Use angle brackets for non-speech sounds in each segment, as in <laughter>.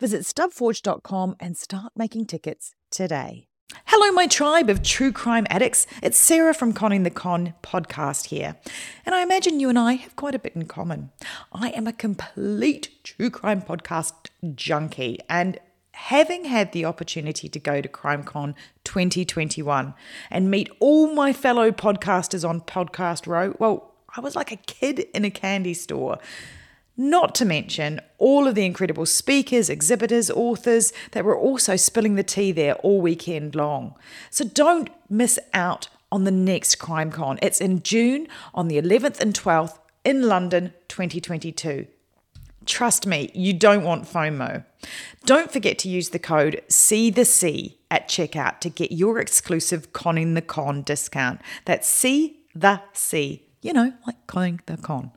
Visit stubforge.com and start making tickets today. Hello, my tribe of true crime addicts. It's Sarah from Conning the Con podcast here. And I imagine you and I have quite a bit in common. I am a complete true crime podcast junkie and having had the opportunity to go to CrimeCon 2021 and meet all my fellow podcasters on Podcast Row, well, I was like a kid in a candy store. Not to mention all of the incredible speakers, exhibitors, authors that were also spilling the tea there all weekend long. So don't miss out on the next CrimeCon. It's in June on the 11th and 12th in London 2022. Trust me, you don't want FOMO. Don't forget to use the code See the C at checkout to get your exclusive Conning the Con discount. That's See the C, you know, like conning the con.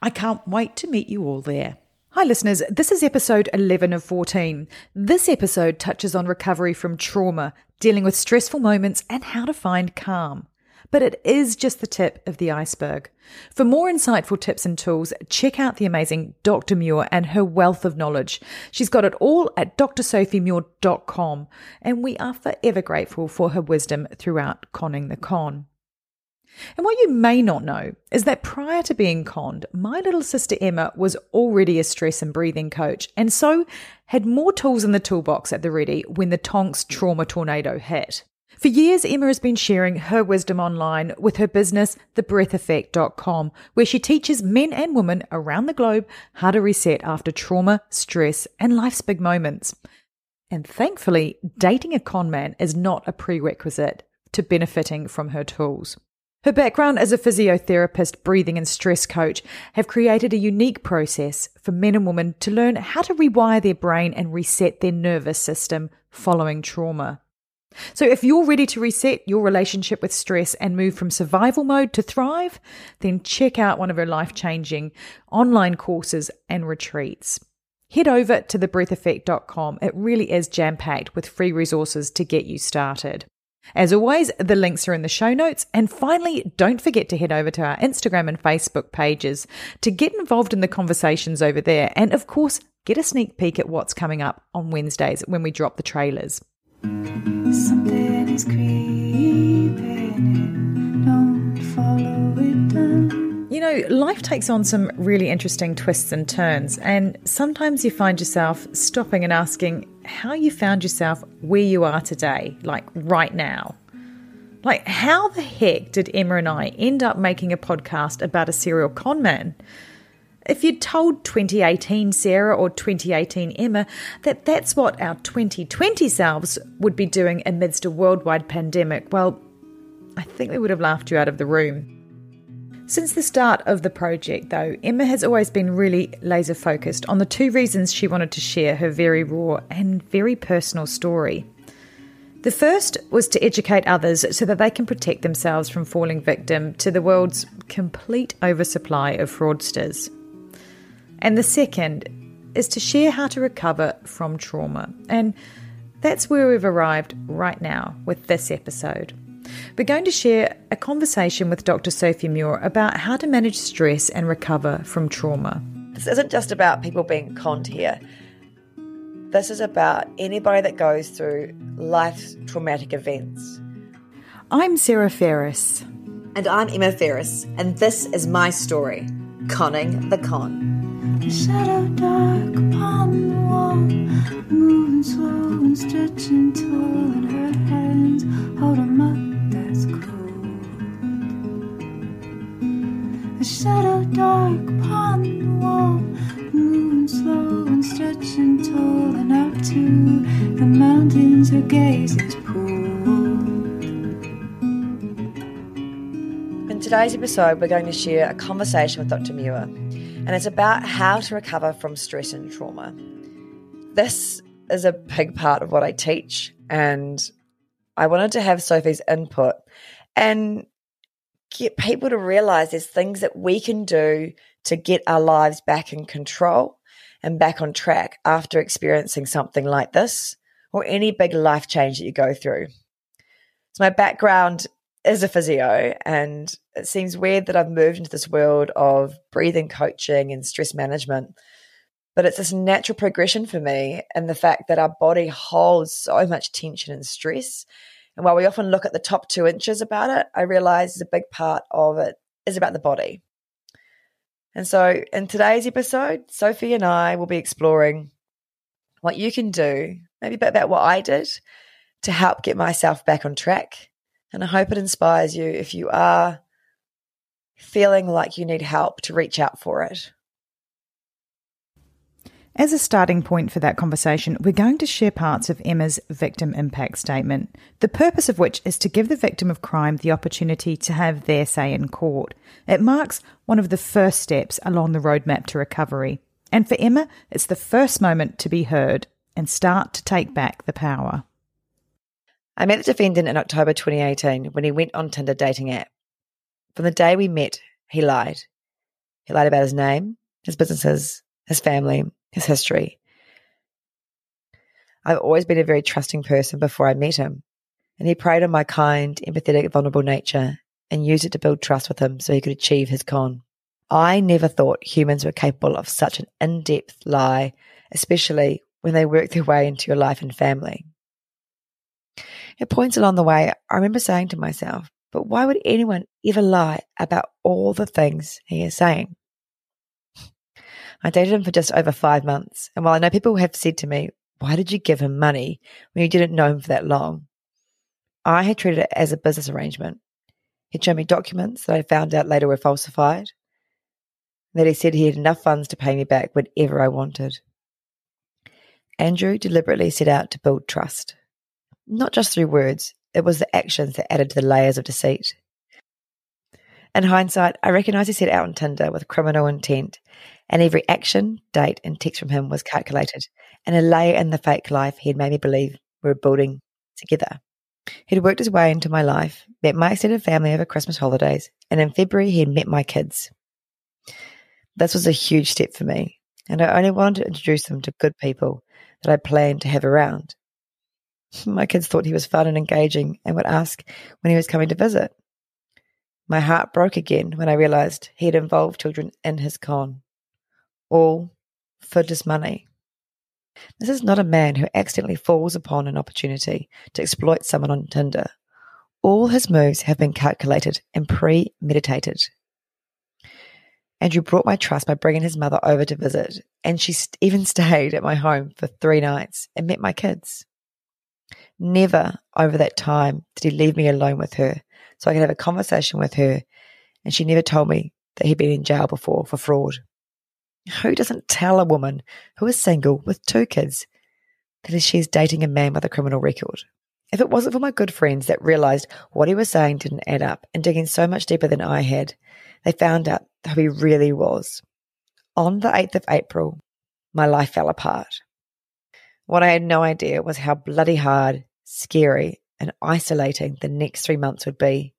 I can't wait to meet you all there. Hi, listeners. This is episode 11 of 14. This episode touches on recovery from trauma, dealing with stressful moments, and how to find calm. But it is just the tip of the iceberg. For more insightful tips and tools, check out the amazing Dr. Muir and her wealth of knowledge. She's got it all at drsophiemuir.com, and we are forever grateful for her wisdom throughout conning the con. And what you may not know is that prior to being conned, my little sister Emma was already a stress and breathing coach, and so had more tools in the toolbox at the ready when the Tonks trauma tornado hit. For years, Emma has been sharing her wisdom online with her business, thebreatheffect.com, where she teaches men and women around the globe how to reset after trauma, stress, and life's big moments. And thankfully, dating a con man is not a prerequisite to benefiting from her tools. Her background as a physiotherapist, breathing, and stress coach have created a unique process for men and women to learn how to rewire their brain and reset their nervous system following trauma. So, if you're ready to reset your relationship with stress and move from survival mode to thrive, then check out one of her life changing online courses and retreats. Head over to thebreatheffect.com. It really is jam packed with free resources to get you started. As always, the links are in the show notes. And finally, don't forget to head over to our Instagram and Facebook pages to get involved in the conversations over there. And of course, get a sneak peek at what's coming up on Wednesdays when we drop the trailers. Something is creeping, don't follow it down. You know, know, life takes on some really interesting twists and turns, and sometimes you find yourself stopping and asking how you found yourself where you are today, like right now. Like, how the heck did Emma and I end up making a podcast about a serial conman? If you'd told 2018 Sarah or 2018 Emma that that's what our 2020 selves would be doing amidst a worldwide pandemic, well, I think we would have laughed you out of the room. Since the start of the project, though, Emma has always been really laser focused on the two reasons she wanted to share her very raw and very personal story. The first was to educate others so that they can protect themselves from falling victim to the world's complete oversupply of fraudsters. And the second is to share how to recover from trauma. And that's where we've arrived right now with this episode. We're going to share a conversation with Dr. Sophie Muir about how to manage stress and recover from trauma. This isn't just about people being conned here. This is about anybody that goes through life's traumatic events. I'm Sarah Ferris. And I'm Emma Ferris, and this is my story Conning the Con. A shadow dark upon the wall, moving slow and stretching tall, and her hands hold a mud that's cold. A shadow dark upon the wall, moving slow and stretching tall, and out to the mountains her gaze is pulled. In today's episode, we're going to share a conversation with Dr. Muir and it's about how to recover from stress and trauma. This is a big part of what I teach, and I wanted to have Sophie's input and get people to realize there's things that we can do to get our lives back in control and back on track after experiencing something like this or any big life change that you go through. So, my background is a physio and it seems weird that I've moved into this world of breathing coaching and stress management. But it's this natural progression for me and the fact that our body holds so much tension and stress. And while we often look at the top two inches about it, I realize a big part of it is about the body. And so in today's episode, Sophie and I will be exploring what you can do, maybe a bit about what I did to help get myself back on track and I hope it inspires you if you are feeling like you need help to reach out for it. As a starting point for that conversation, we're going to share parts of Emma's victim impact statement, the purpose of which is to give the victim of crime the opportunity to have their say in court. It marks one of the first steps along the roadmap to recovery. And for Emma, it's the first moment to be heard and start to take back the power. I met the defendant in October 2018 when he went on Tinder dating app. From the day we met, he lied. He lied about his name, his businesses, his family, his history. I've always been a very trusting person before I met him, and he preyed on my kind, empathetic, vulnerable nature and used it to build trust with him so he could achieve his con. I never thought humans were capable of such an in depth lie, especially when they work their way into your life and family. At points along the way, I remember saying to myself, but why would anyone ever lie about all the things he is saying? I dated him for just over five months, and while I know people have said to me, why did you give him money when you didn't know him for that long? I had treated it as a business arrangement. He'd shown me documents that I found out later were falsified, that he said he had enough funds to pay me back whenever I wanted. Andrew deliberately set out to build trust not just through words, it was the actions that added to the layers of deceit. In hindsight, I recognise he set out on Tinder with criminal intent, and every action, date, and text from him was calculated, and a layer in the fake life he had made me believe we were building together. He'd worked his way into my life, met my extended family over Christmas holidays, and in February he had met my kids. This was a huge step for me, and I only wanted to introduce them to good people that I planned to have around. <laughs> My kids thought he was fun and engaging and would ask when he was coming to visit. My heart broke again when I realized he had involved children in his con, all for just money. This is not a man who accidentally falls upon an opportunity to exploit someone on Tinder. All his moves have been calculated and premeditated. Andrew brought my trust by bringing his mother over to visit, and she even <laughs> stayed at my home for three nights and met my kids. Never over that time did he leave me alone with her so I could have a conversation with her, and she never told me that he'd been in jail before for fraud. Who doesn't tell a woman who is single with two kids that she's dating a man with a criminal record? If it wasn't for my good friends that realized what he was saying didn't add up and digging so much deeper than I had, they found out who he really was. On the 8th of April, my life fell apart. What I had no idea was how bloody hard, scary, and isolating the next three months would be.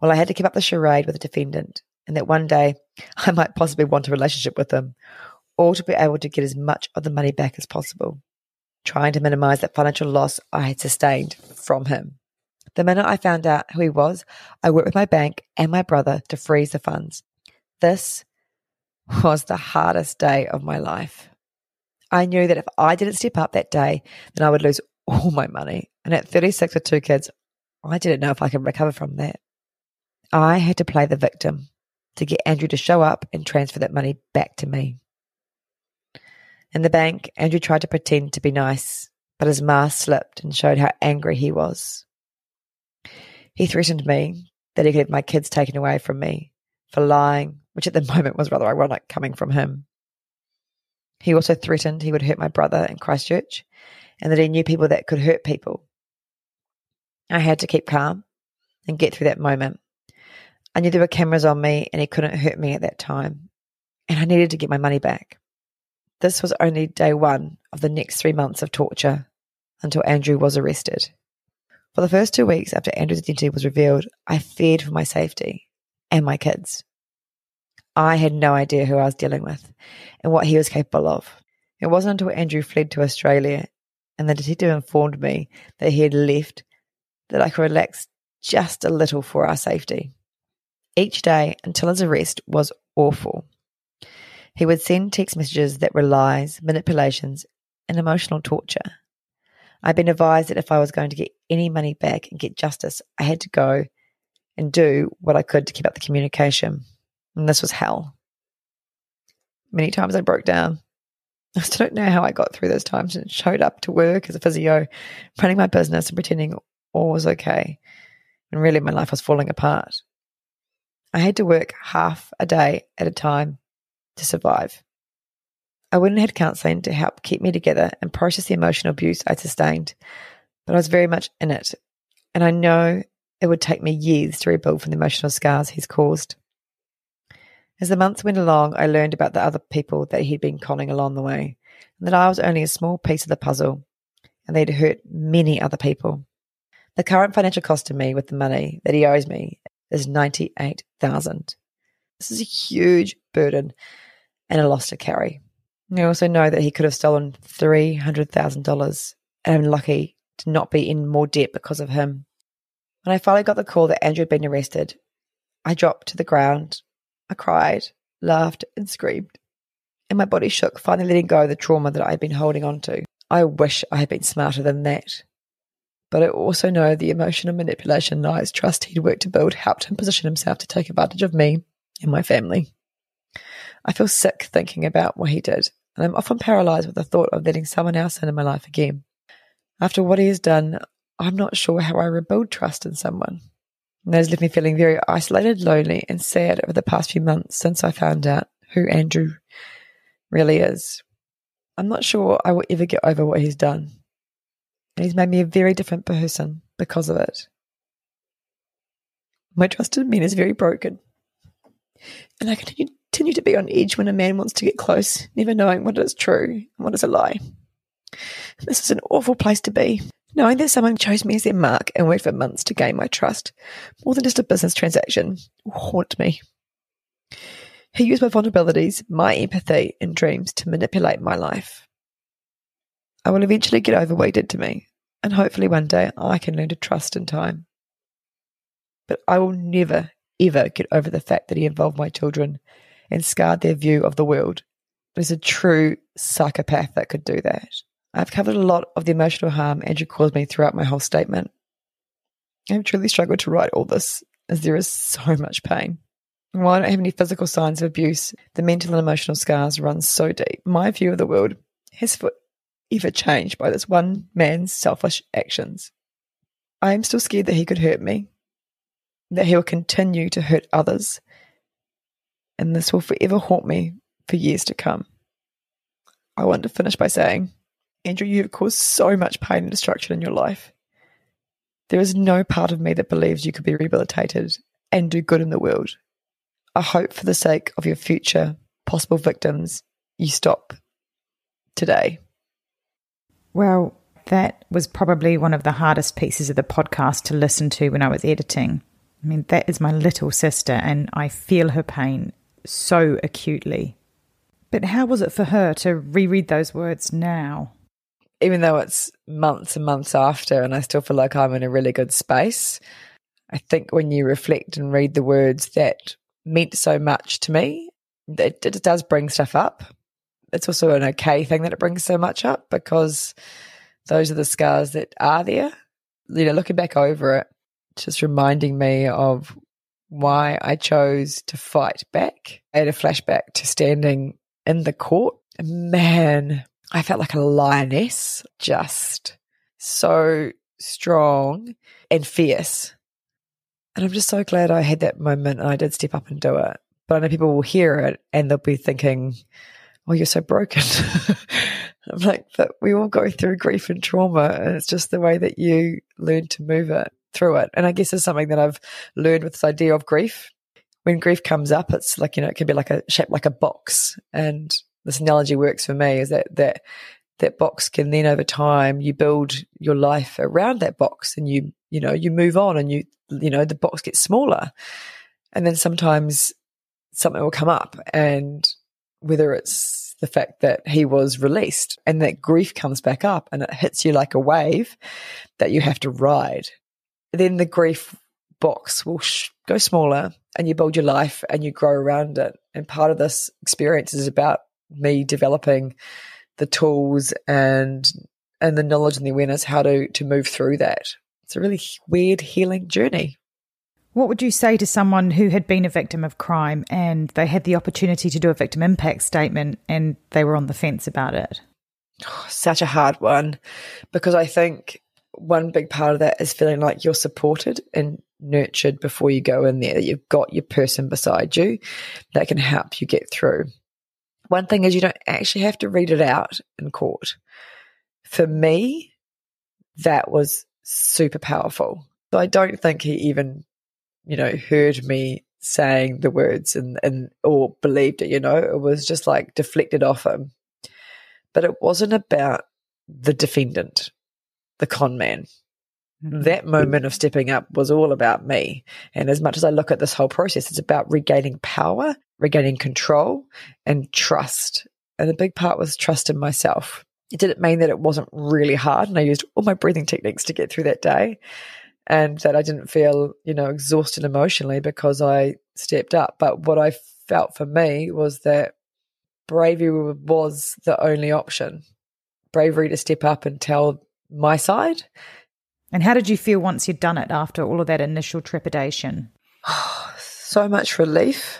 Well, I had to keep up the charade with the defendant, and that one day I might possibly want a relationship with him, or to be able to get as much of the money back as possible, trying to minimize that financial loss I had sustained from him. The minute I found out who he was, I worked with my bank and my brother to freeze the funds. This was the hardest day of my life. I knew that if I didn't step up that day, then I would lose all my money. And at 36 with two kids, I didn't know if I could recover from that. I had to play the victim to get Andrew to show up and transfer that money back to me. In the bank, Andrew tried to pretend to be nice, but his mask slipped and showed how angry he was. He threatened me that he could have my kids taken away from me for lying, which at the <laughs> moment was rather ironic coming from him. He also threatened he would hurt my brother in Christchurch and that he knew people that could hurt people. I had to keep calm and get through that moment. I knew there were cameras on me and he couldn't hurt me at that time, and I needed to get my money back. This was only day one of the next three months of torture until Andrew was arrested. For the first two weeks after Andrew's identity was revealed, I feared for my safety and my kids. I had no idea who I was dealing with and what he was capable of. It wasn't until Andrew fled to Australia and the detective informed me that he had left that I could relax just a little for our safety. Each day until his arrest was awful. He would send text messages that were lies, manipulations, and emotional torture. I'd been advised that if I was going to get any money back and get justice, I had to go and do what I could to keep up the communication. And this was hell. Many times I broke down. <laughs> I still don't know how I got through those times and showed up to work as a physio, running my business and pretending all was okay. And really, my life was falling apart. I had to work half a day at a time to survive. I went and had counselling to help keep me together and process the emotional abuse I sustained, but I was very much in it. And I know it would take me years to rebuild from the emotional scars he's caused. As the months went along, I learned about the other people that he'd been conning along the way, and that I was only a small piece of the puzzle, and they'd hurt many other people. The current financial cost to me with the money that he owes me is ninety-eight thousand. This is a huge burden and a loss to carry. I also know that he could have stolen $300,000 and I'm lucky to not be in more debt because of him. When I finally got the call that Andrew had been arrested, I dropped to the ground. I cried, laughed, and screamed. And my body shook, finally letting go of the trauma that I had been holding on to. I wish I had been smarter than that. But I also know the emotional manipulation lies trust he'd worked to build helped him position himself to take advantage of me and my family. I feel sick thinking about what he did and I'm often paralyzed with the thought of letting someone else into my life again. After what he has done, I'm not sure how I rebuild trust in someone. And that has left me feeling very isolated, lonely, and sad over the past few months since I found out who Andrew really is. I'm not sure I will ever get over what he's done. And he's made me a very different person because of it. My trust in men is very broken. And I continue continue to be on edge when a man wants to get close, never knowing what is true and what is a lie. This is an awful place to be, knowing that someone chose me as their mark and worked for months to gain my trust, more than just a business transaction, haunt me. He used my vulnerabilities, my empathy, and dreams to manipulate my life. I will eventually get over what he did to me, and hopefully one day I can learn to trust in time. But I will never, ever get over the fact that he involved my children and scarred their view of the world. There's a true psychopath that could do that. I've covered a lot of the emotional harm Andrew caused me throughout my whole statement. I've truly struggled to write all this as there is so much pain. While I don't have any physical signs of abuse, the mental and emotional scars run so deep. My view of the world has forever changed by this one man's selfish actions. I am still scared that he could hurt me, that he will continue to hurt others, and this will forever haunt me for years to come. I want to finish by saying, Andrew, you have caused so much pain and destruction in your life. There is no part of me that believes you could be rehabilitated and do good in the world. I hope for the sake of your future possible victims, you stop today. Well, that was probably one of the hardest pieces of the podcast to listen to when I was editing. I mean, that is my little sister, and I feel her pain so acutely. But how was it for her to reread those words now? Even though it's months and months after, and I still feel like I'm in a really good space, I think when you reflect and read the words that meant so much to me. It, it does bring stuff up. It's also an okay thing that it brings so much up because those are the scars that are there. You know, looking back over it, just reminding me of why I chose to fight back. I had a flashback to standing in the court. Man, I felt like a lioness, just so strong and fierce. And I'm just so glad I had that moment and I did step up and do it. But I know people will hear it and they'll be thinking, oh, you're so broken. <laughs> I'm like, but we all go through grief and trauma. And it's just the way that you learn to move it through it. And I guess it's something that I've learned with this idea of grief. When grief comes up, it's like, you know, it can be like a shape like a box. And this analogy works for me is that, that that box can then over time you build your life around that box and you you know you move on and you you know the box gets smaller and then sometimes something will come up and whether it's the fact that he was released and that grief comes back up and it hits you like a wave that you have to ride then the grief box will sh- go smaller and you build your life and you grow around it and part of this experience is about me developing the tools and and the knowledge and the awareness how to to move through that. It's a really weird healing journey. What would you say to someone who had been a victim of crime and they had the opportunity to do a victim impact statement and they were on the fence about it? Oh, <sighs> such a hard one because I think one big part of that is feeling like you're supported and nurtured before you go in there. You've got your person beside you that can help you get through. One thing is you don't actually have to read it out in court. For me, that was super powerful. So I don't think he even, you know, heard me saying the words and, and or believed it, you know, it was just like deflected off him. But it wasn't about the defendant, the con man. Mm-hmm. That moment of stepping up was all about me. And as much as I look at this whole process, it's about regaining power regaining control and trust. And a big part was trust in myself. It didn't mean that it wasn't really hard. And I used all my breathing techniques to get through that day and that I didn't feel, you know, exhausted emotionally because I stepped up. But what I felt for me was that bravery was the only option bravery to step up and tell my side. And how did you feel once you'd done it after all of that initial trepidation? <sighs> so much relief.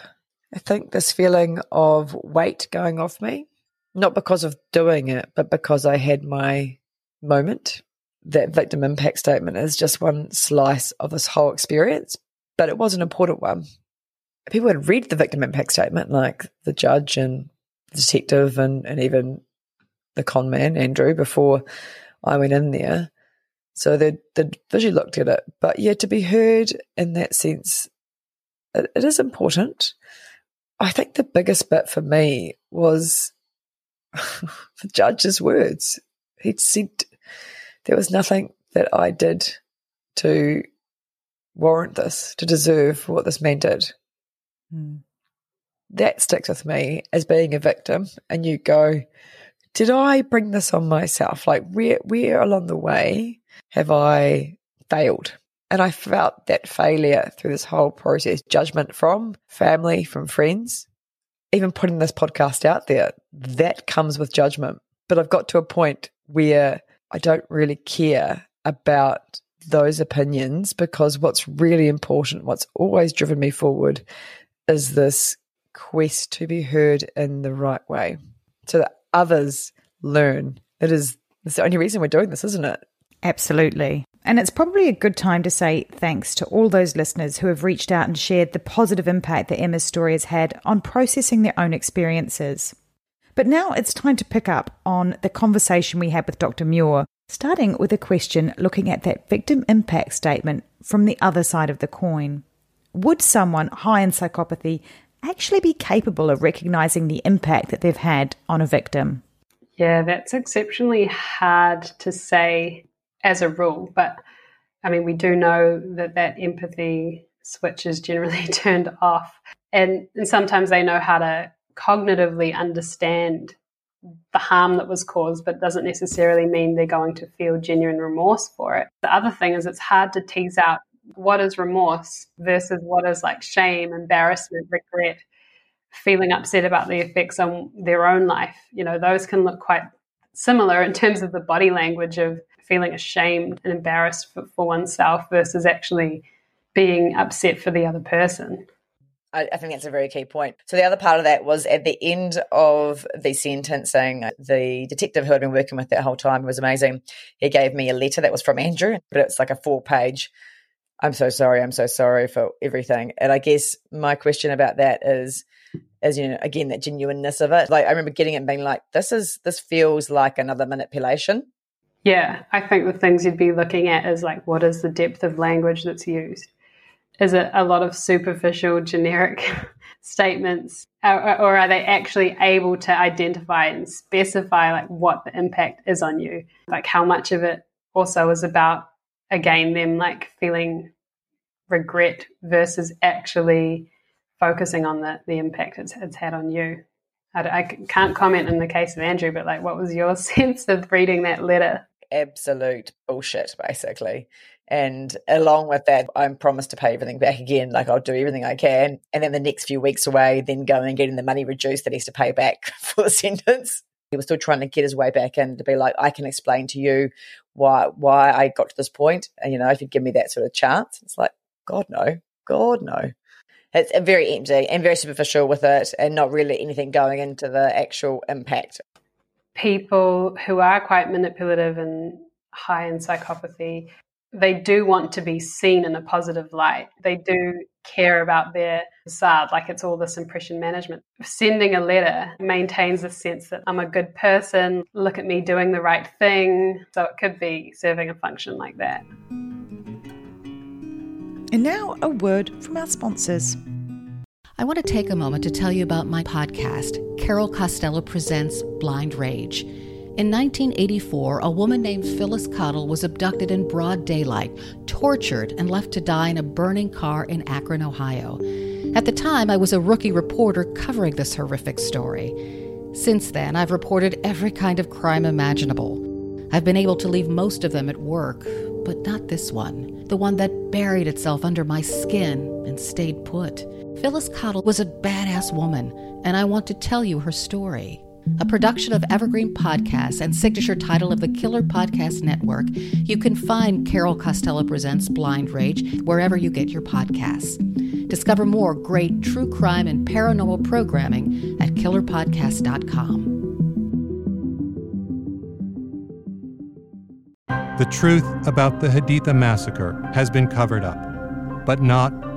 I think this feeling of weight going off me, not because of doing it, but because I had my moment. That victim impact statement is just one slice of this whole experience, but it was an important one. People had read the victim impact statement, like the judge and the detective and, and even the con man, Andrew, before I went in there. So they they visually looked at it. But yeah, to be heard in that sense, it, it is important. I think the biggest bit for me was <laughs> the judge's words. He'd said there was nothing that I did to warrant this, to deserve what this man did. Mm. That sticks with me as being a victim. And you go, did I bring this on myself? Like, where, where along the way have I failed? And I felt that failure through this whole process judgment from family, from friends, even putting this podcast out there, that comes with judgment. But I've got to a point where I don't really care about those opinions because what's really important, what's always driven me forward, is this quest to be heard in the right way so that others learn. It is it's the only reason we're doing this, isn't it? Absolutely. And it's probably a good time to say thanks to all those listeners who have reached out and shared the positive impact that Emma's story has had on processing their own experiences. But now it's time to pick up on the conversation we had with Dr. Muir, starting with a question looking at that victim impact statement from the other side of the coin. Would someone high in psychopathy actually be capable of recognizing the impact that they've had on a victim? Yeah, that's exceptionally hard to say as a rule, but I mean, we do know that that empathy switch is generally <laughs> turned off, and, and sometimes they know how to cognitively understand the harm that was caused, but doesn't necessarily mean they're going to feel genuine remorse for it. The other thing is, it's hard to tease out what is remorse versus what is like shame, embarrassment, regret, feeling upset about the effects on their own life. You know, those can look quite similar in terms of the body language of feeling ashamed and embarrassed for, for oneself versus actually being upset for the other person. I, I, think that's a very key point. So the other part of that was at the end of the sentencing, uh, the detective who I'd been working with that whole time was amazing. He gave me a letter that was from Andrew, but it's like a four page. I'm so sorry. I'm so sorry for everything. And I guess my question about that is, is you know, again that genuineness of it. Like I remember getting it and being like, this is this feels like another manipulation. Yeah, I think the things you'd be looking at is like, what is the depth of language that's used? Is it a lot of superficial, generic <laughs> statements, or, or are they actually able to identify and specify like what the impact is on you? Like how much of it also is about again them like feeling regret versus actually focusing on the the impact it's, it's had on you. I, I can't comment in the case of Andrew, but like, what was your <laughs> sense of reading that letter? absolute bullshit, basically. And along with that, I'm promised to pay everything back again. Like I'll do everything I can. And then the next few weeks away, then going and getting the money reduced that he's to pay back <laughs> for the sentence. He was still trying to get his way back in to be like, I can explain to you why why I got to this point. And you know, if you give me that sort of chance, it's like, God no, God no. It's very empty and very superficial with it, and not really anything going into the actual impact people who are quite manipulative and high in psychopathy, they do want to be seen in a positive light. They do care about their facade, like it's all this impression management. Sending a letter maintains a sense that I'm a good person, look at me doing the right thing. So it could be serving a function like that. And now a word from our sponsors. I want to take a moment to tell you about my podcast, Carol Costello Presents Blind Rage. In 1984, a woman named Phyllis Cottle was abducted in broad daylight, tortured, and left to die in a burning car in Akron, Ohio. At the time, I was a rookie reporter covering this horrific story. Since then, I've reported every kind of crime imaginable. I've been able to leave most of them at work, but not this one, the one that buried itself under my skin and stayed put. Phyllis Cottle was a badass woman, and I want to tell you her story. A production of Evergreen Podcasts and signature title of the Killer Podcast Network, you can find Carol Costello Presents Blind Rage wherever you get your podcasts. Discover more great true crime and paranormal programming at killerpodcast.com. The truth about the Haditha massacre has been covered up, but not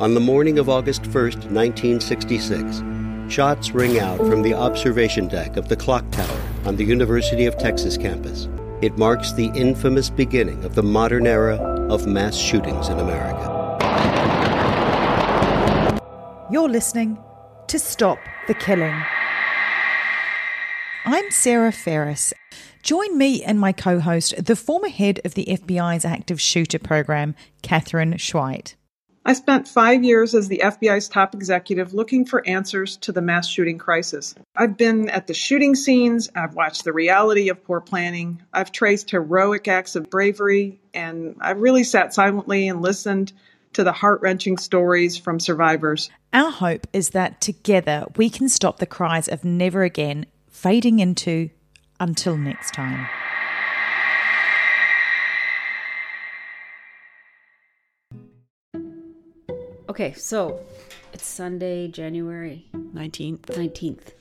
On the morning of August 1st, 1966, Shots ring out from the observation deck of the clock tower on the University of Texas campus. It marks the infamous beginning of the modern era of mass shootings in America. You're listening to Stop the Killing. I'm Sarah Ferris. Join me and my co host, the former head of the FBI's active shooter program, Katherine Schweit. I spent five years as the FBI's top executive looking for answers to the mass shooting crisis. I've been at the shooting scenes, I've watched the reality of poor planning, I've traced heroic acts of bravery, and I've really sat silently and listened to the heart wrenching stories from survivors. Our hope is that together we can stop the cries of never again fading into until next time. Okay, so it's Sunday, January 19th. 19th.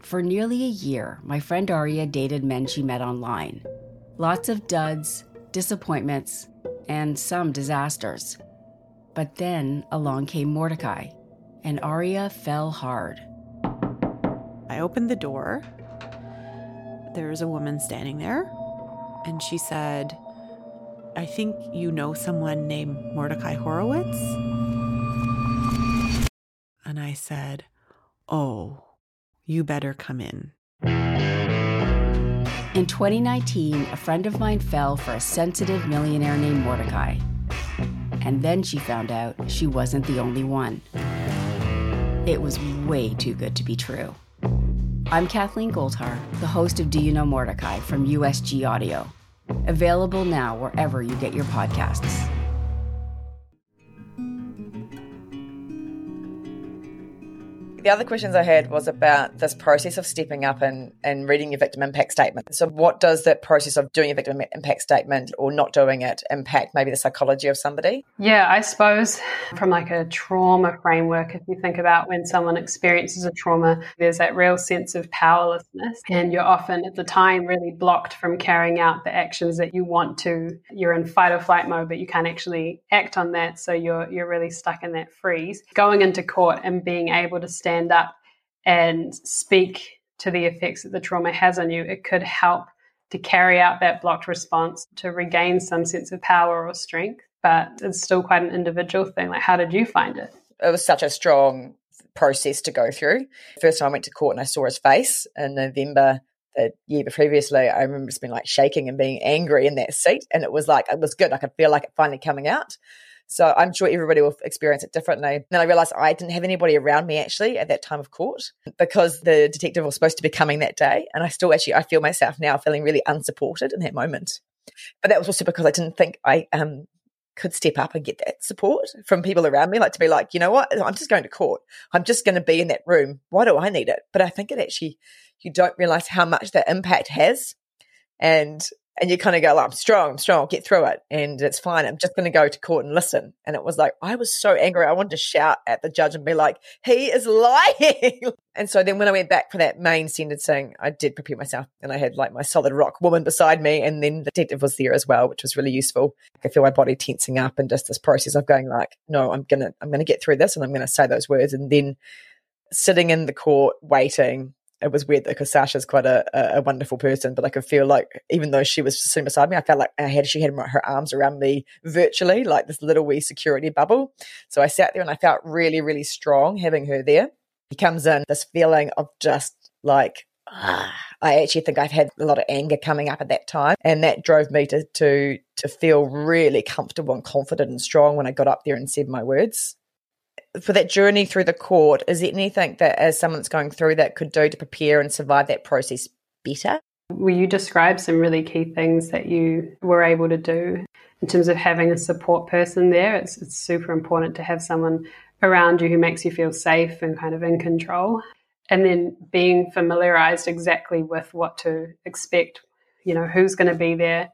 For nearly a year, my friend Aria dated men she met online. Lots of duds, disappointments, and some disasters. But then along came Mordecai, and Aria fell hard. I opened the door. There was a woman standing there, and she said, I think you know someone named Mordecai Horowitz? Said, Oh, you better come in. In 2019, a friend of mine fell for a sensitive millionaire named Mordecai. And then she found out she wasn't the only one. It was way too good to be true. I'm Kathleen Goldhar, the host of Do You Know Mordecai from USG Audio. Available now wherever you get your podcasts. The other questions I had was about this process of stepping up and, and reading your victim impact statement. So, what does that process of doing a victim impact statement or not doing it impact maybe the psychology of somebody? Yeah, I suppose from like a trauma framework, if you think about when someone experiences a trauma, there's that real sense of powerlessness. And you're often at the time really blocked from carrying out the actions that you want to. You're in fight or flight mode, but you can't actually act on that. So you're you're really stuck in that freeze. Going into court and being able to stand stand up and speak to the effects that the trauma has on you, it could help to carry out that blocked response to regain some sense of power or strength. But it's still quite an individual thing. Like, how did you find it? It was such a strong process to go through. First time I went to court and I saw his face in November the year previously, I remember just being like shaking and being angry in that seat. And it was like, it was good. I could feel like it finally coming out. So I'm sure everybody will experience it differently. Then I realized I didn't have anybody around me actually at that time of court because the detective was supposed to be coming that day. And I still actually, I feel myself now feeling really unsupported in that moment. But that was also because I didn't think I um, could step up and get that support from people around me, like to be like, you know what, I'm just going to court. I'm just going to be in that room. Why do I need it? But I think it actually, you don't realize how much that impact has. And and you kind of go, oh, I'm strong, I'm strong, I'll get through it. And it's fine. I'm just going to go to court and listen. And it was like, I was so angry. I wanted to shout at the judge and be like, he is lying. <laughs> and so then when I went back for that main sentencing, I did prepare myself and I had like my solid rock woman beside me. And then the detective was there as well, which was really useful. I feel my body tensing up and just this process of going like, no, I'm going to, I'm going to get through this and I'm going to say those words. And then sitting in the court waiting it was weird because Sasha's quite a, a, wonderful person, but I could feel like even though she was sitting beside me, I felt like I had she had her arms around me virtually, like this little wee security bubble. So I sat there and I felt really, really strong having her there. He comes in this feeling of just like ah, I actually think I've had a lot of anger coming up at that time, and that drove me to to to feel really comfortable and confident and strong when I got up there and said my words for that journey through the court, is there anything that, as someone that's going through that, could do to prepare and survive that process better? Will you describe some really key things that you were able to do in terms of having a support person there? It's, it's super important to have someone around you who makes you feel safe and kind of in control. And then being familiarized exactly with what to expect. You know, who's going to be there?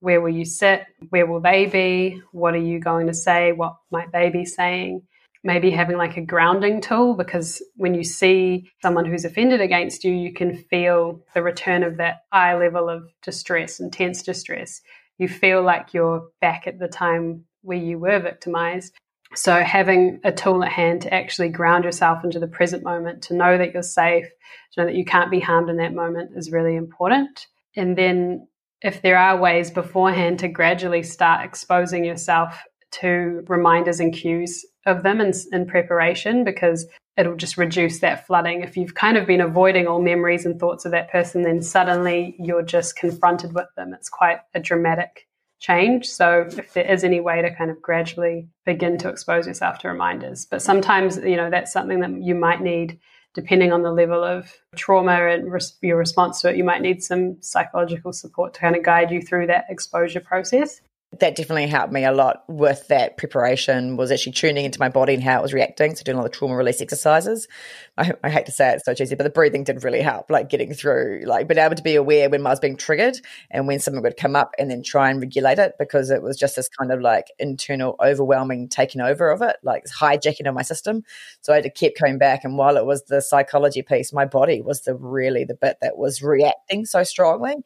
Where will you sit? Where will they be? What are you going to say? What might they be saying? Maybe having like a grounding tool because when you see someone who's offended against you, you can feel the return of that high level of distress, intense distress. You feel like you're back at the time where you were victimized. So, having a tool at hand to actually ground yourself into the present moment, to know that you're safe, to know that you can't be harmed in that moment is really important. And then, if there are ways beforehand to gradually start exposing yourself to reminders and cues of them in, in preparation because it'll just reduce that flooding. If you've kind of been avoiding all memories and thoughts of that person, then suddenly you're just confronted with them. It's quite a dramatic change. So if there is any way to kind of gradually begin to expose yourself to reminders, but sometimes you know that's something that you might need depending on the level of trauma and res- your response to it, you might need some psychological support to kind of guide you through that exposure process that definitely helped me a lot with that preparation was actually tuning into my body and how it was reacting. So doing all the trauma release exercises. I, I, hate to say it, it's so cheesy, but the breathing did really help, like getting through, like being able to be aware when I was being triggered and when something would come up and then try and regulate it because it was just this kind of like internal overwhelming taking over of it, like hijacking of my system. So I had to keep coming back. And while it was the psychology piece, my body was the really the bit that was reacting so strongly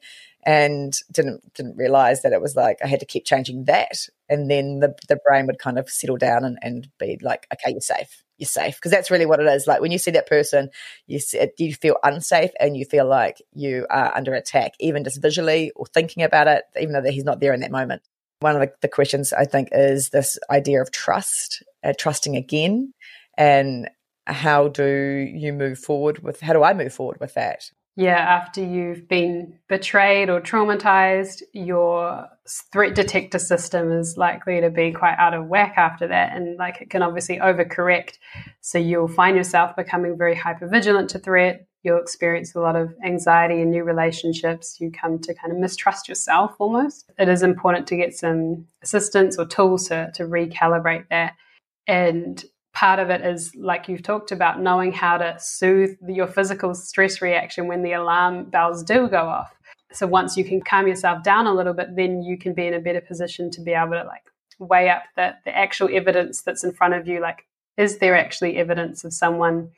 and didn't didn't realize that it was like I had to keep changing that, and then the the brain would kind of settle down and, and be like, okay, you're safe, you're safe, because that's really what it is. Like when you see that person, you see, you feel unsafe and you feel like you are under attack, even just visually or thinking about it, even though he's not there in that moment. One of the, the questions I think is this idea of trust, uh, trusting again, and how do you move forward with? How do I move forward with that? Yeah, after you've been betrayed or traumatized, your threat detector system is likely to be quite out of whack after that. And like it can obviously overcorrect. So you'll find yourself becoming very hyper vigilant to threat. You'll experience a lot of anxiety in new relationships. You come to kind of mistrust yourself almost. It is important to get some assistance or tools to, to recalibrate that. And part of it is like you've talked about knowing how to soothe your physical stress reaction when the alarm bells do go off. So once you can calm yourself down a little bit then you can be in a better position to be able to like weigh up the, the actual evidence that's in front of you. Like is there actually evidence of someone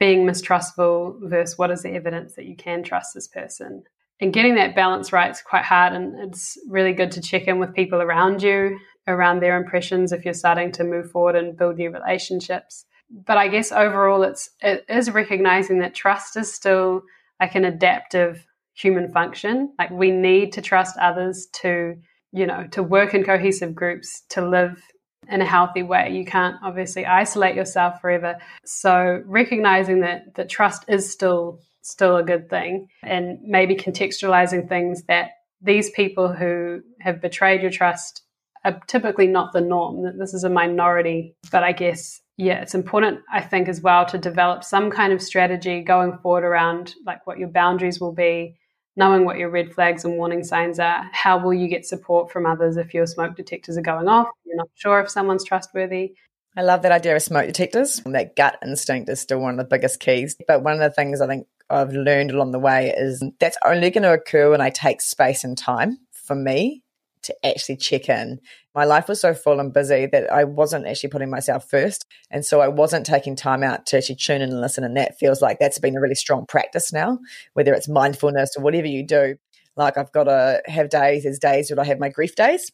being mistrustful versus what is the evidence that you can trust this person? And getting that balance right is quite hard and it's really good to check in with people around you around their impressions if you're starting to move forward and build new relationships. But I guess overall, it's it is recognizing that trust is still like an adaptive human function. Like we need to trust others to you know to work in cohesive groups to live in a healthy way. You can't obviously isolate yourself forever. So recognizing that that trust is still still a good thing and maybe contextualizing things that these people who have betrayed your trust are typically not the norm. That this is a minority, but I guess yeah, it's important I think as well to develop some kind of strategy going forward around like what your boundaries will be, knowing what your red flags and warning signs are. How will you get support from others if your smoke detectors are going off? You're not sure if someone's trustworthy. I love that idea of smoke detectors. That gut instinct is still one of the biggest keys. But one of the things I think I've learned along the way is that's only going to occur when I take space and time for me to actually check in. My life was so full and busy that I wasn't actually putting myself first. And so I wasn't taking time out to actually tune in and listen. And that feels like that's been a really strong practice now, whether it's mindfulness or whatever you do. Like I've got to have days, there's days where I have my grief days.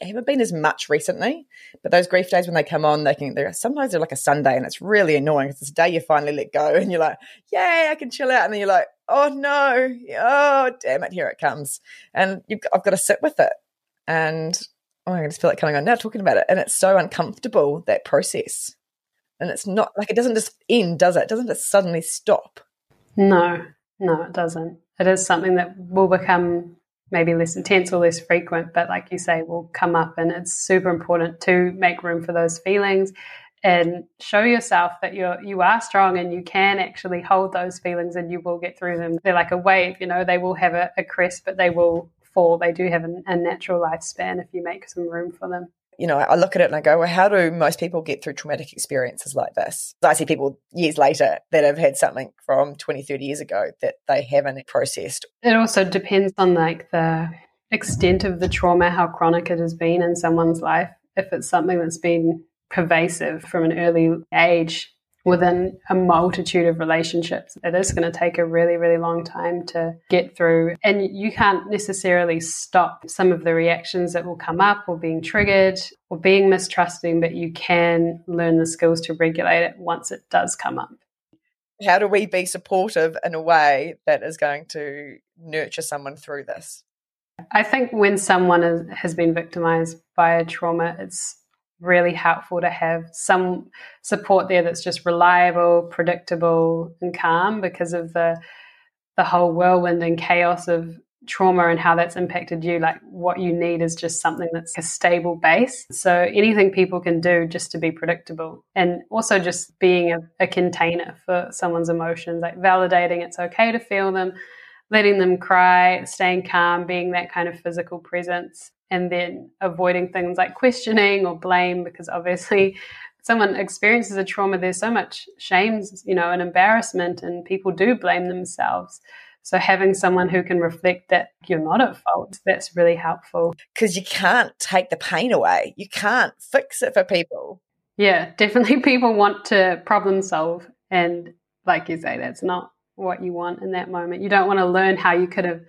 They haven't been as much recently, but those grief days when they come on, they can. They're sometimes they're like a Sunday, and it's really annoying. Because it's this day you finally let go, and you're like, "Yay, I can chill out," and then you're like, "Oh no, oh damn it, here it comes," and I've got to sit with it and oh, I just feel like coming on now talking about it. And it's so uncomfortable, that process. And it's not like it doesn't just end, does it? It doesn't just suddenly stop. No, no, it doesn't. It is something that will become maybe less intense or less frequent, but like you say, will come up. And it's super important to make room for those feelings and show yourself that you're you are strong and you can actually hold those feelings and you will get through them. They're like a wave, you know, they will have a, a crest, but they will fall. They do have a, a natural lifespan if you make some room for them you know, I look at it and I go, well, how do most people get through traumatic experiences like this? I see people years later that have had something from 20, 30 years ago that they haven't processed. It also depends on like the extent of the trauma, how chronic it has been in someone's life. If it's something that's been pervasive from an early age, within a multitude of relationships. It is going to take a really, really long time to get through. And you can't necessarily stop some of the reactions that will come up or being triggered or being mistrusting, but you can learn the skills to regulate it once it does come up. How do we be supportive in a way that is going to nurture someone through this? I think when someone is, has been victimized by a trauma, it's really helpful to have some support there that's just reliable, predictable, and calm because of the the whole whirlwind and chaos of trauma and how that's impacted you. Like what you need is just something that's a stable base. So anything people can do just to be predictable and also just being a, a container for someone's emotions, like validating it's okay to feel them, letting them cry, staying calm, being that kind of physical presence. And then avoiding things like questioning or blame, because obviously someone experiences a trauma, there's so much shame, you know, and embarrassment, and people do blame themselves. So having someone who can reflect that you're not at fault, that's really helpful. Because you can't take the pain away. You can't fix it for people. Yeah, definitely <laughs> people want to problem solve. And like you say, that's not what you want in that moment. You don't want to learn how you could have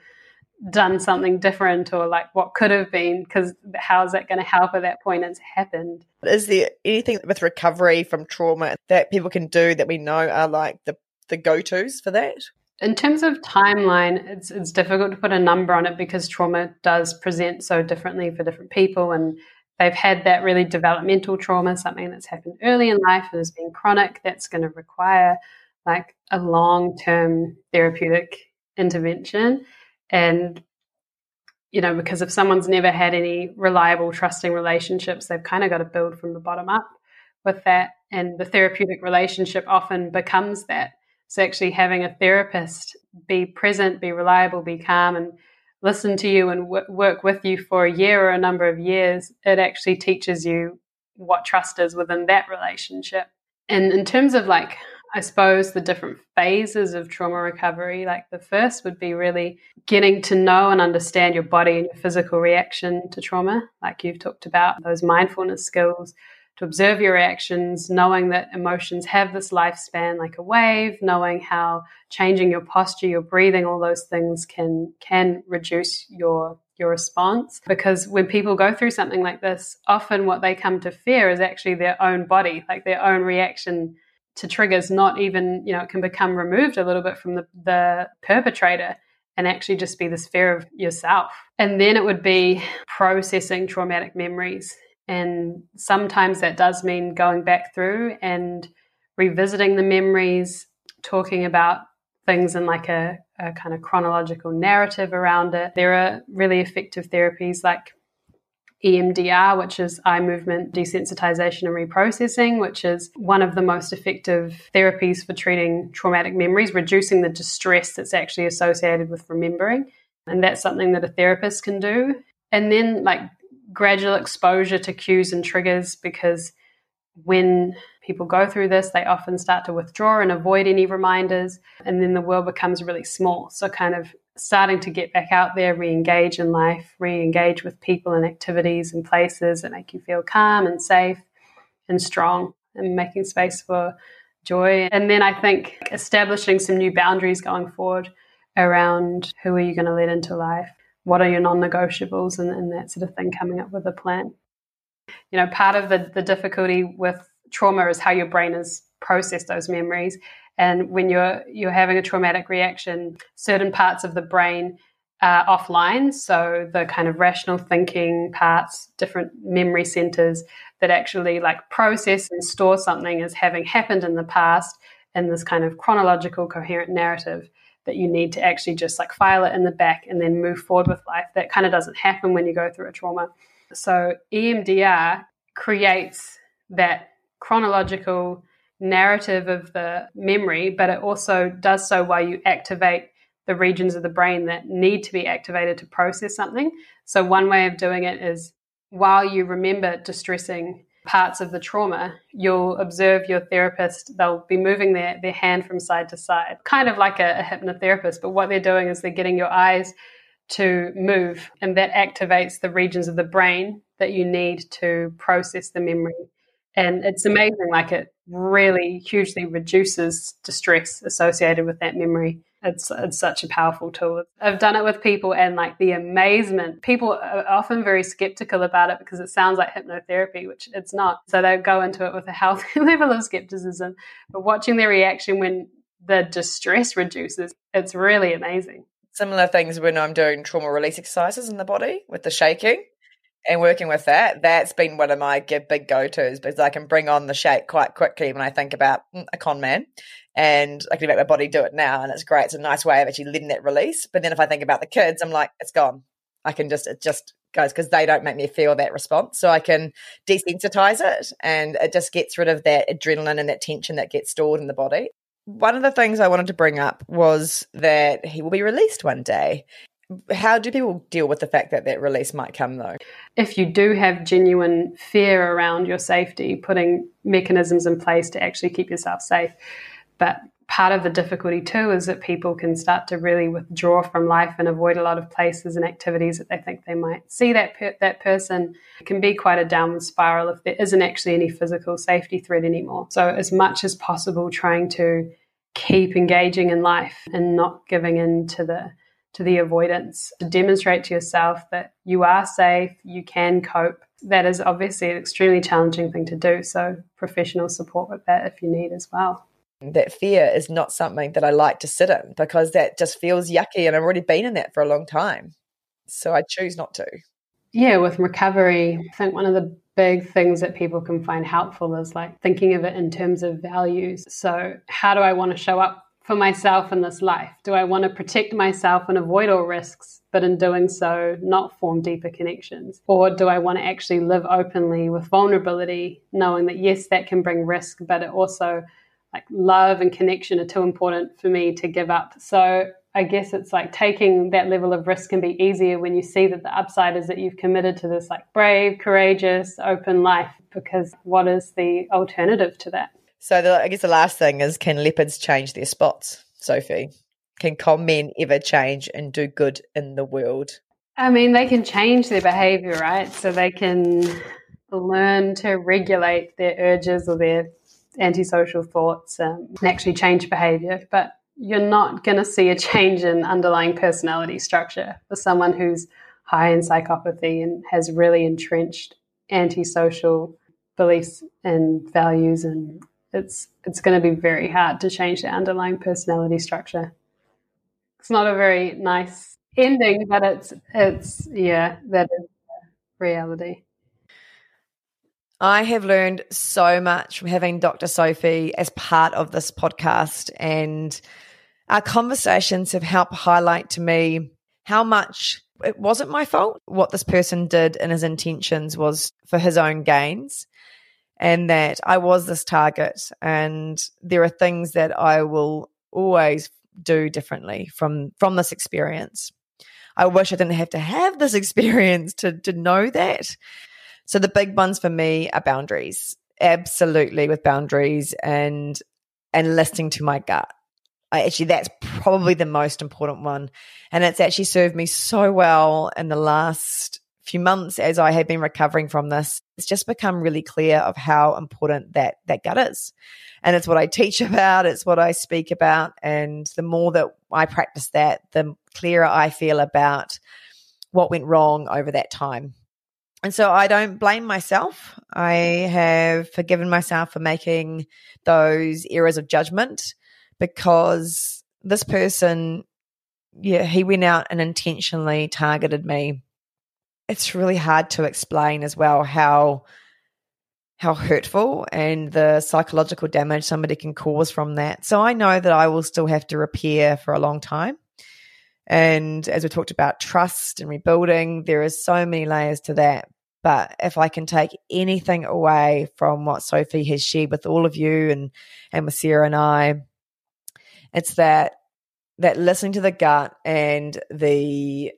done something different or like what could have been because how is that going to help at that point? It's happened. Is there anything with recovery from trauma that people can do that we know are like the the go-to's for that? In terms of timeline, it's it's difficult to put a number on it because trauma does present so differently for different people, and they've had that really developmental trauma, something that's happened early in life and has been chronic. That's going to require like a long term therapeutic intervention, and you know because if someone's never had any reliable, trusting relationships, they've kind of got to build from the bottom up with that, and the therapeutic relationship often becomes that so actually having a therapist be present, be reliable, be calm, and listen to you and w- work with you for a year or a number of years, it actually teaches you what trust is within that relationship. And in terms of like, I suppose the different phases of trauma recovery, like the first would be really getting to know and understand your body and your physical reaction to trauma, like you've talked about, those mindfulness skills, to observe your reactions, knowing that emotions have this lifespan like a wave, knowing how changing your posture, your breathing, all those things can can reduce your your response. Because when people go through something like this, often what they come to fear is actually their own body, like their own reaction to triggers, not even, you know, it can become removed a little bit from the, the perpetrator and actually just be this fear of yourself. And then it would be processing traumatic memories and sometimes that does mean going back through and revisiting the memories, talking about things in like a, a kind of chronological narrative around it. There are really effective therapies like EMDR, which is eye movement desensitization and reprocessing, which is one of the most effective therapies for treating traumatic memories, reducing the distress that's actually associated with remembering. And that's something that a therapist can do. And then, like, gradual exposure to cues and triggers because when people go through this, they often start to withdraw and avoid any reminders, and then the world becomes really small. So, kind of starting to get back out there, re engage in life, re engage with people and activities and places that make you feel calm and safe and strong, and making space for joy. And then I think establishing some new boundaries going forward around who are you going to let into life? What are your non-negotiables and, and that sort of thing coming up with a plan? You know part of the, the difficulty with trauma is how your brain has processed those memories and when you're you're having a traumatic reaction certain parts of the brain are offline so the kind of rational thinking parts different memory centers that actually like process and store something as having happened in the past in this kind of chronological coherent narrative that you need to actually just like file it in the back and then move forward with life. That kind of doesn't happen when you go through a trauma. So EMDR creates that chronological narrative of the memory, but it also does so while you activate the regions of the brain that need to be activated to process something. So, one way of doing it is while you remember distressing parts of the trauma, you'll observe your therapist, they'll be moving their, their hand from side to side, kind of like a, a hypnotherapist. But what they're doing is they're getting your eyes to move, and that activates the regions of the brain that you need to process the memory. And it's amazing, like it really hugely reduces distress associated with that memory it's it's such a powerful tool. I've done it with people and like the amazement. People are often very skeptical about it because it sounds like hypnotherapy, which it's not. So they go into it with a healthy <laughs> level of skepticism. But watching their reaction when the distress reduces, it's really amazing. Similar things when I'm doing trauma release exercises in the body with the shaking. And working with that, that's been one of my big go tos because I can bring on the shake quite quickly when I think about mm, a con man and I can make my body do it now. And it's great. It's a nice way of actually letting that release. But then if I think about the kids, I'm like, it's gone. I can just, it just goes because they don't make me feel that response. So I can desensitize it and it just gets rid of that adrenaline and that tension that gets stored in the body. One of the things I wanted to bring up was that he will be released one day. How do people deal with the fact that that release might come though? If you do have genuine fear around your safety, putting mechanisms in place to actually keep yourself safe. But part of the difficulty too is that people can start to really withdraw from life and avoid a lot of places and activities that they think they might see that per- that person. It can be quite a downward spiral if there isn't actually any physical safety threat anymore. So as much as possible, trying to keep engaging in life and not giving in to the to the avoidance to demonstrate to yourself that you are safe, you can cope. That is obviously an extremely challenging thing to do. So professional support with that if you need as well that fear is not something that I like to sit in because that just feels yucky and I've already been in that for a long time. So I choose not to. Yeah, with recovery, I think one of the big things that people can find helpful is like thinking of it in terms of values. So, how do I want to show up for myself in this life? Do I want to protect myself and avoid all risks, but in doing so, not form deeper connections? Or do I want to actually live openly with vulnerability, knowing that yes, that can bring risk, but it also like love and connection are too important for me to give up. So I guess it's like taking that level of risk can be easier when you see that the upside is that you've committed to this like brave, courageous, open life. Because what is the alternative to that? So the, I guess the last thing is can leopards change their spots, Sophie? Can con men ever change and do good in the world? I mean, they can change their behavior, right? So they can learn to regulate their urges or their antisocial thoughts um, and actually change behavior. But you're not going to see a change in underlying personality structure for someone who's high in psychopathy and has really entrenched antisocial beliefs and values and it's it's going to be very hard to change the underlying personality structure. It's not a very nice ending, but it's it's yeah, that is reality. I have learned so much from having Dr. Sophie as part of this podcast, and our conversations have helped highlight to me how much it wasn't my fault. What this person did and his intentions was for his own gains, and that I was this target. And there are things that I will always do differently from from this experience. I wish I didn't have to have this <laughs> experience to to know that. So the big ones for me are boundaries. Absolutely with boundaries and and listening to my gut. I actually that's probably the most important one. And it's actually served me so well in the last few months as I have been recovering from this. It's just become really clear of how important that that gut is. And it's what I teach <laughs> about, it's what I speak about. And the more that I practice that, the clearer I feel about what went wrong over that time. And so I don't blame myself. I have forgiven myself for making those errors of judgment because this person, yeah, he went out and intentionally targeted me. It's really hard to explain as well how how hurtful and the psychological damage somebody can cause from that. So I know that I will still have to repair for a long time. And as we talked about trust and rebuilding, there are so many layers to that. But if I can take anything away from what Sophie has shared with all of you and, and with Sarah and I, it's that that listening to the gut and the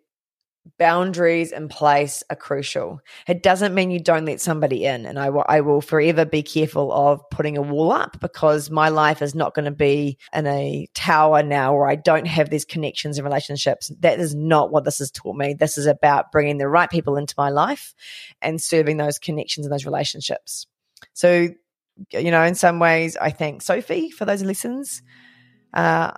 boundaries in place are crucial. It doesn't mean you don't let somebody in. And I, w- I will forever be careful of putting a wall up because my life is not going to be in a tower now where I don't have these connections and relationships. That is not what this has taught me. This is about bringing the right people into my life and serving those connections and those relationships. So, you know, in some ways, I thank Sophie for those lessons. Uh,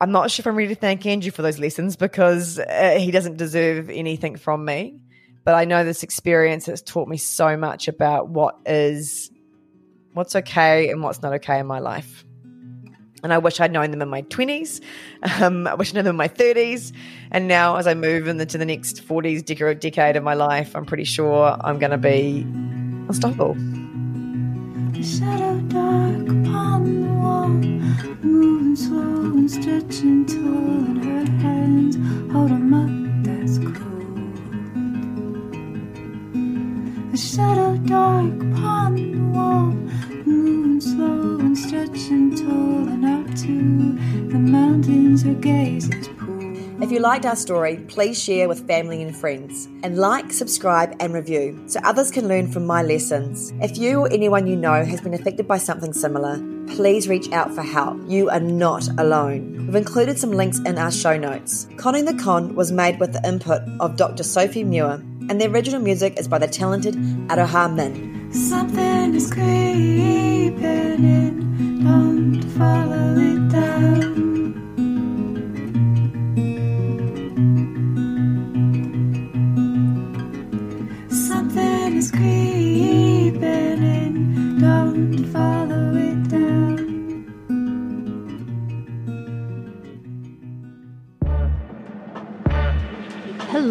I'm not sure if I'm ready to thank Andrew for those lessons because uh, he doesn't deserve anything from me. But I know this experience has taught me so much about what is, what's okay and what's not okay in my life. And I wish I'd known them in my 20s. Um, I wish I'd known them in my 30s. And now, as I move into the next 40s decade of my life, I'm pretty sure I'm going to be unstoppable. Moving slow and stretching tall, and her hands hold a mud that's cold. A shadow dark upon the wall, moving slow and stretching tall, and out to the mountains her gaze is if you liked our story, please share with family and friends. And like, subscribe, and review so others can learn from my lessons. If you or anyone you know has been affected by something similar, please reach out for help. You are not alone. We've included some links in our show notes. Conning the Con was made with the input of Dr. Sophie Muir, and the original music is by the talented Aroha Min. Something is creeping in, don't follow it down.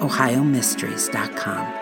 OhioMysteries.com.